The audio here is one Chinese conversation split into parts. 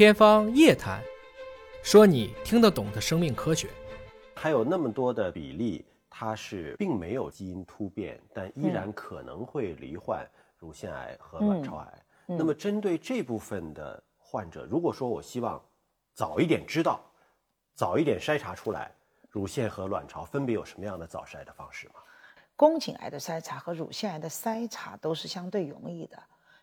天方夜谭，说你听得懂的生命科学。还有那么多的比例，它是并没有基因突变，但依然可能会罹患乳腺癌和卵巢癌。那么针对这部分的患者，如果说我希望早一点知道，早一点筛查出来，乳腺和卵巢分别有什么样的早筛的方式吗？宫颈癌的筛查和乳腺癌的筛查都是相对容易的，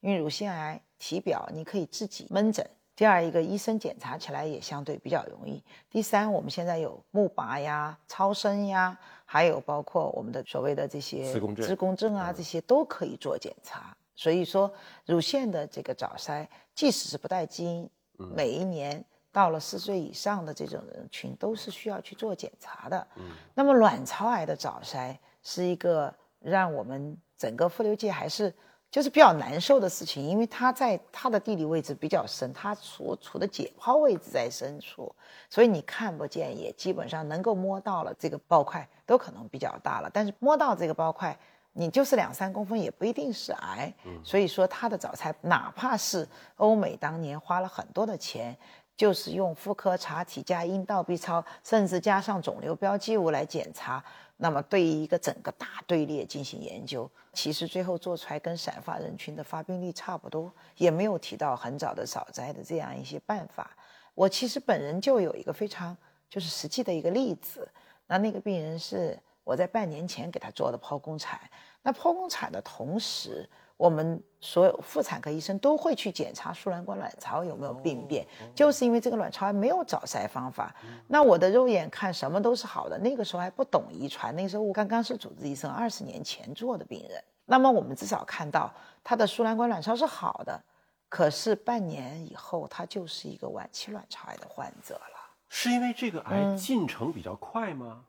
因为乳腺癌体表你可以自己门诊。第二一个医生检查起来也相对比较容易。第三，我们现在有钼靶呀、超声呀，还有包括我们的所谓的这些磁共振、磁共振啊，这些都可以做检查。所以说，乳腺的这个早筛，即使是不带基因，每一年到了四岁以上的这种人群，都是需要去做检查的。那么，卵巢癌的早筛是一个让我们整个妇瘤界还是。就是比较难受的事情，因为它在它的地理位置比较深，它所处的解剖位置在深处，所以你看不见，也基本上能够摸到了这个包块都可能比较大了。但是摸到这个包块，你就是两三公分也不一定是癌。所以说它的早餐，哪怕是欧美当年花了很多的钱，就是用妇科查体加阴道 B 超，甚至加上肿瘤标记物来检查。那么对于一个整个大队列进行研究，其实最后做出来跟散发人群的发病率差不多，也没有提到很早的早摘的这样一些办法。我其实本人就有一个非常就是实际的一个例子，那那个病人是我在半年前给他做的剖宫产，那剖宫产的同时。我们所有妇产科医生都会去检查输卵管卵巢有没有病变，就是因为这个卵巢还没有早筛方法。那我的肉眼看什么都是好的，那个时候还不懂遗传，那个时候我刚刚是主治医生，二十年前做的病人。那么我们至少看到他的输卵管卵巢是好的，可是半年以后他就是一个晚期卵巢癌的患者了。是因为这个癌进程比较快吗？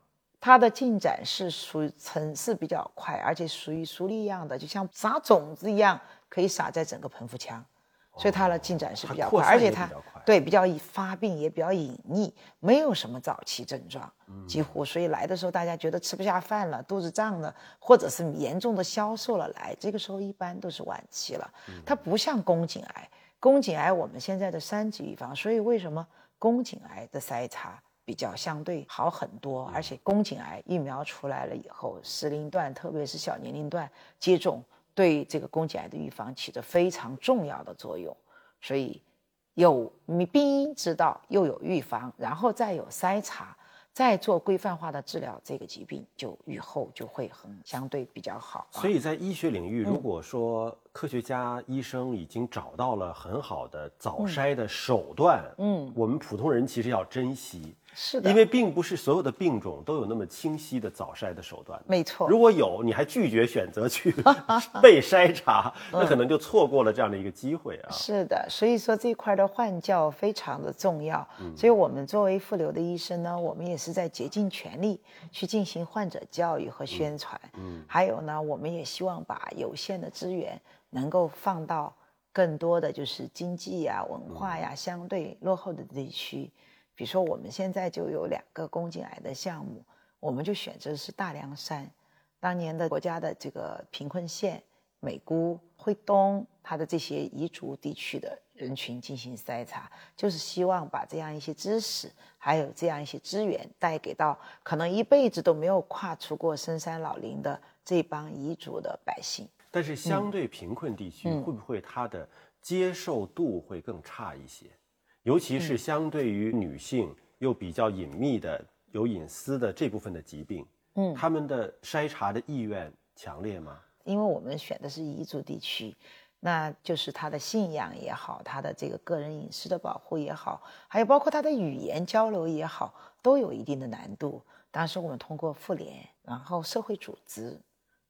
它的进展是属于层次比较快，而且属于疏粒样的，就像撒种子一样，可以撒在整个盆腹腔，所以它的进展是比较快，而且它对比较发病也比较隐匿，没有什么早期症状，几乎所以来的时候大家觉得吃不下饭了，肚子胀了，或者是严重的消瘦了来，这个时候一般都是晚期了。它不像宫颈癌，宫颈癌我们现在的三级预防，所以为什么宫颈癌的筛查？比较相对好很多，而且宫颈癌疫苗出来了以后，适龄段特别是小年龄段接种，对这个宫颈癌的预防起着非常重要的作用。所以有病因知道，又有预防，然后再有筛查。再做规范化的治疗，这个疾病就愈后就会很相对比较好。所以在医学领域，如果说科学家、医生已经找到了很好的早筛的手段，嗯，我们普通人其实要珍惜。是的，因为并不是所有的病种都有那么清晰的早筛的手段。没错，如果有，你还拒绝选择去 被筛查，那可能就错过了这样的一个机会啊。是的，所以说这块的换教非常的重要。所以我们作为妇瘤的医生呢，我们也是在竭尽全力去进行患者教育和宣传。嗯，还有呢，我们也希望把有限的资源能够放到更多的就是经济呀、文化呀相对落后的地区。比如说，我们现在就有两个宫颈癌的项目，我们就选择的是大凉山，当年的国家的这个贫困县美姑、惠东，它的这些彝族地区的人群进行筛查，就是希望把这样一些知识，还有这样一些资源带给到可能一辈子都没有跨出过深山老林的这帮彝族的百姓。但是，相对贫困地区，会不会它的接受度会更差一些？尤其是相对于女性又比较隐秘的、有隐私的这部分的疾病，嗯，他们的筛查的意愿强烈吗？因为我们选的是彝族地区，那就是他的信仰也好，他的这个个人隐私的保护也好，还有包括他的语言交流也好，都有一定的难度。当时我们通过妇联，然后社会组织，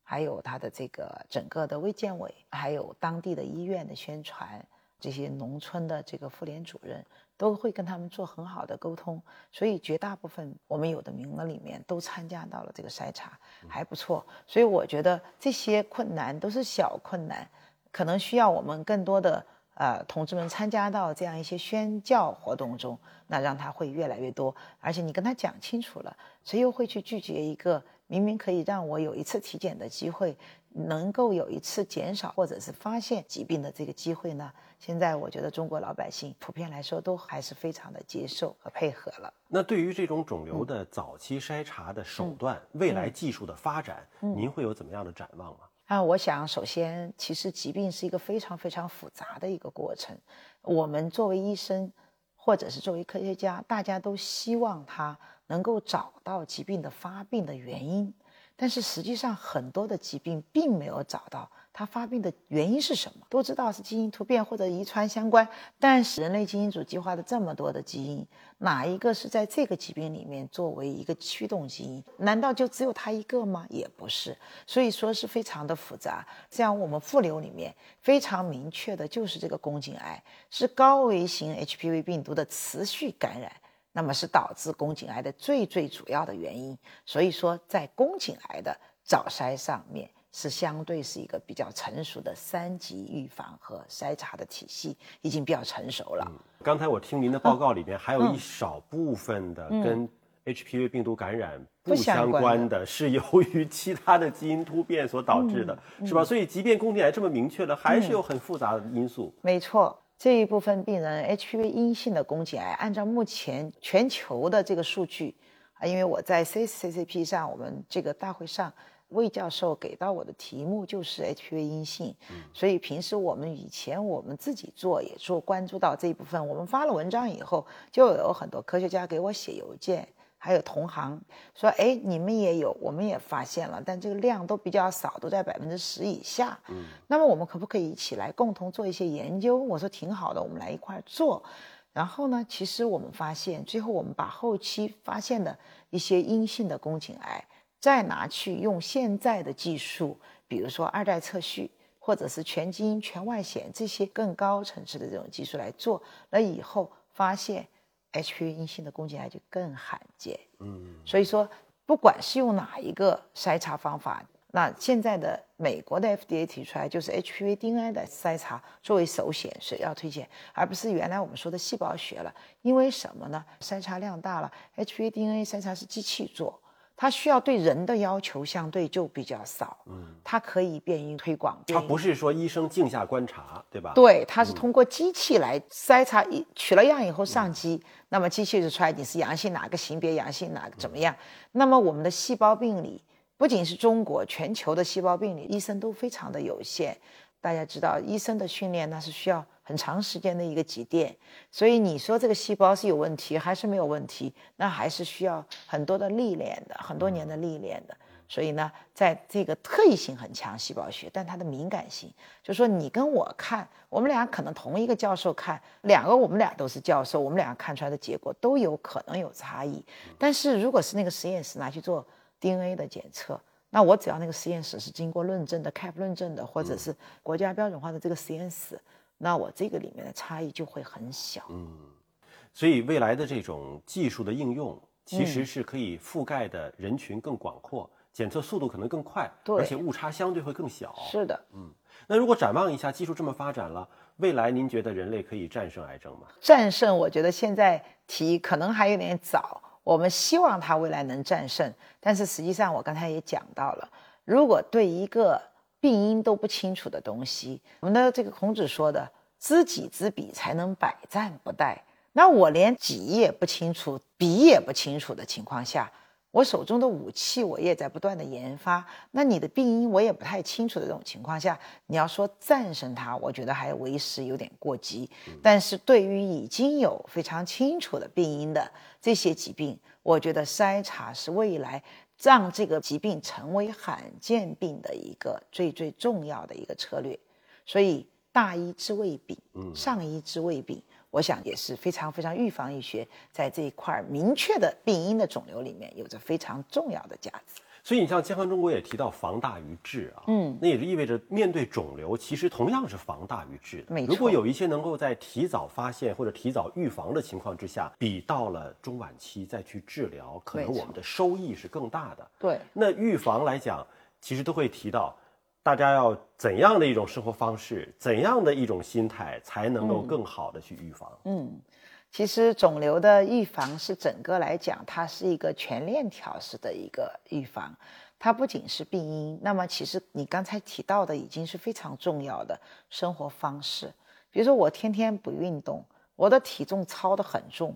还有他的这个整个的卫健委，还有当地的医院的宣传。这些农村的这个妇联主任都会跟他们做很好的沟通，所以绝大部分我们有的名额里面都参加到了这个筛查，还不错。所以我觉得这些困难都是小困难，可能需要我们更多的呃同志们参加到这样一些宣教活动中，那让他会越来越多。而且你跟他讲清楚了，谁又会去拒绝一个明明可以让我有一次体检的机会，能够有一次减少或者是发现疾病的这个机会呢？现在我觉得中国老百姓普遍来说都还是非常的接受和配合了。那对于这种肿瘤的早期筛查的手段，未来技术的发展，您会有怎么样的展望吗？啊，我想首先，其实疾病是一个非常非常复杂的一个过程。我们作为医生，或者是作为科学家，大家都希望他。能够找到疾病的发病的原因，但是实际上很多的疾病并没有找到它发病的原因是什么。都知道是基因突变或者遗传相关，但是人类基因组计划的这么多的基因，哪一个是在这个疾病里面作为一个驱动基因？难道就只有它一个吗？也不是，所以说是非常的复杂。像我们腹瘤里面非常明确的就是这个宫颈癌是高危型 HPV 病毒的持续感染。那么是导致宫颈癌的最最主要的原因，所以说在宫颈癌的早筛上面是相对是一个比较成熟的三级预防和筛查的体系，已经比较成熟了。刚才我听您的报告里边还有一少部分的跟 HPV 病毒感染不相关的，是由于其他的基因突变所导致的，是吧？所以即便宫颈癌这么明确了，还是有很复杂的因素。没错。这一部分病人 HPV 阴性的宫颈癌，按照目前全球的这个数据啊，因为我在 CCCP 上，我们这个大会上，魏教授给到我的题目就是 HPV 阴性，所以平时我们以前我们自己做也做关注到这一部分，我们发了文章以后，就有很多科学家给我写邮件。还有同行说，哎，你们也有，我们也发现了，但这个量都比较少，都在百分之十以下。嗯，那么我们可不可以一起来共同做一些研究？我说挺好的，我们来一块做。然后呢，其实我们发现，最后我们把后期发现的一些阴性的宫颈癌，再拿去用现在的技术，比如说二代测序，或者是全基因全外显这些更高层次的这种技术来做，那以后发现。HPV 阴性的宫颈癌就更罕见，嗯，所以说不管是用哪一个筛查方法，那现在的美国的 FDA 提出来就是 HPV DNA 的筛查作为首选是要推荐，而不是原来我们说的细胞学了。因为什么呢？筛查量大了，HPV DNA 筛查是机器做。它需要对人的要求相对就比较少，嗯，它可以便于推广。它不是说医生镜下观察，对吧？对，它是通过机器来筛查，一取了样以后上机，那么机器就出来你是阳性哪个型别，阳性哪个怎么样？那么我们的细胞病理不仅是中国，全球的细胞病理医生都非常的有限。大家知道，医生的训练那是需要。很长时间的一个积淀，所以你说这个细胞是有问题还是没有问题，那还是需要很多的历练的，很多年的历练的。所以呢，在这个特异性很强细胞学，但它的敏感性，就是说你跟我看，我们俩可能同一个教授看，两个我们俩都是教授，我们俩看出来的结果都有可能有差异。但是如果是那个实验室拿去做 DNA 的检测，那我只要那个实验室是经过论证的 CAP 论证的，或者是国家标准化的这个实验室。那我这个里面的差异就会很小，嗯，所以未来的这种技术的应用，其实是可以覆盖的人群更广阔，检测速度可能更快，对，而且误差相对会更小。是的，嗯，那如果展望一下，技术这么发展了，未来您觉得人类可以战胜癌症吗？战胜，我觉得现在提可能还有点早。我们希望它未来能战胜，但是实际上我刚才也讲到了，如果对一个病因都不清楚的东西，我们的这个孔子说的“知己知彼，才能百战不殆”。那我连己也不清楚，彼也不清楚的情况下，我手中的武器我也在不断的研发。那你的病因我也不太清楚的这种情况下，你要说战胜它，我觉得还为时有点过急。但是对于已经有非常清楚的病因的这些疾病，我觉得筛查是未来。让这个疾病成为罕见病的一个最最重要的一个策略，所以大医治未病，上医治未病，我想也是非常非常预防医学在这一块明确的病因的肿瘤里面有着非常重要的价值。所以你像健康中国也提到防大于治啊，嗯，那也就意味着面对肿瘤，其实同样是防大于治的。没错，如果有一些能够在提早发现或者提早预防的情况之下，比到了中晚期再去治疗，可能我们的收益是更大的。对，那预防来讲，其实都会提到，大家要怎样的一种生活方式，怎样的一种心态，才能够更好的去预防。嗯。其实肿瘤的预防是整个来讲，它是一个全链条式的一个预防，它不仅是病因。那么其实你刚才提到的已经是非常重要的生活方式，比如说我天天不运动，我的体重操得很重，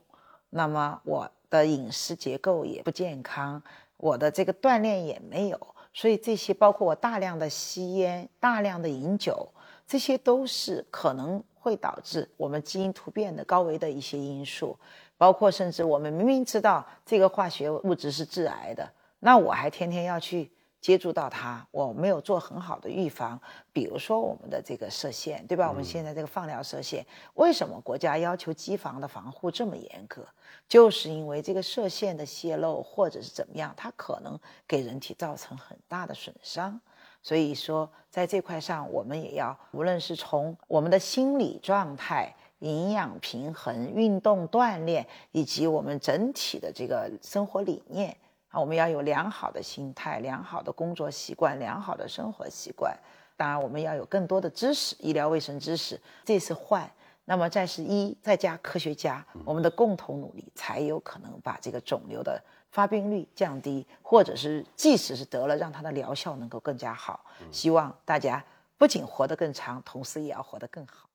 那么我的饮食结构也不健康，我的这个锻炼也没有，所以这些包括我大量的吸烟、大量的饮酒，这些都是可能。会导致我们基因突变的高危的一些因素，包括甚至我们明明知道这个化学物质是致癌的，那我还天天要去接触到它，我没有做很好的预防。比如说我们的这个射线，对吧？我们现在这个放疗射线，为什么国家要求机房的防护这么严格？就是因为这个射线的泄漏或者是怎么样，它可能给人体造成很大的损伤。所以说，在这块上，我们也要，无论是从我们的心理状态、营养平衡、运动锻炼，以及我们整体的这个生活理念啊，我们要有良好的心态、良好的工作习惯、良好的生活习惯。当然，我们要有更多的知识，医疗卫生知识。这是患，那么再是一，再加科学家，我们的共同努力，才有可能把这个肿瘤的。发病率降低，或者是即使是得了，让它的疗效能够更加好。希望大家不仅活得更长，同时也要活得更好。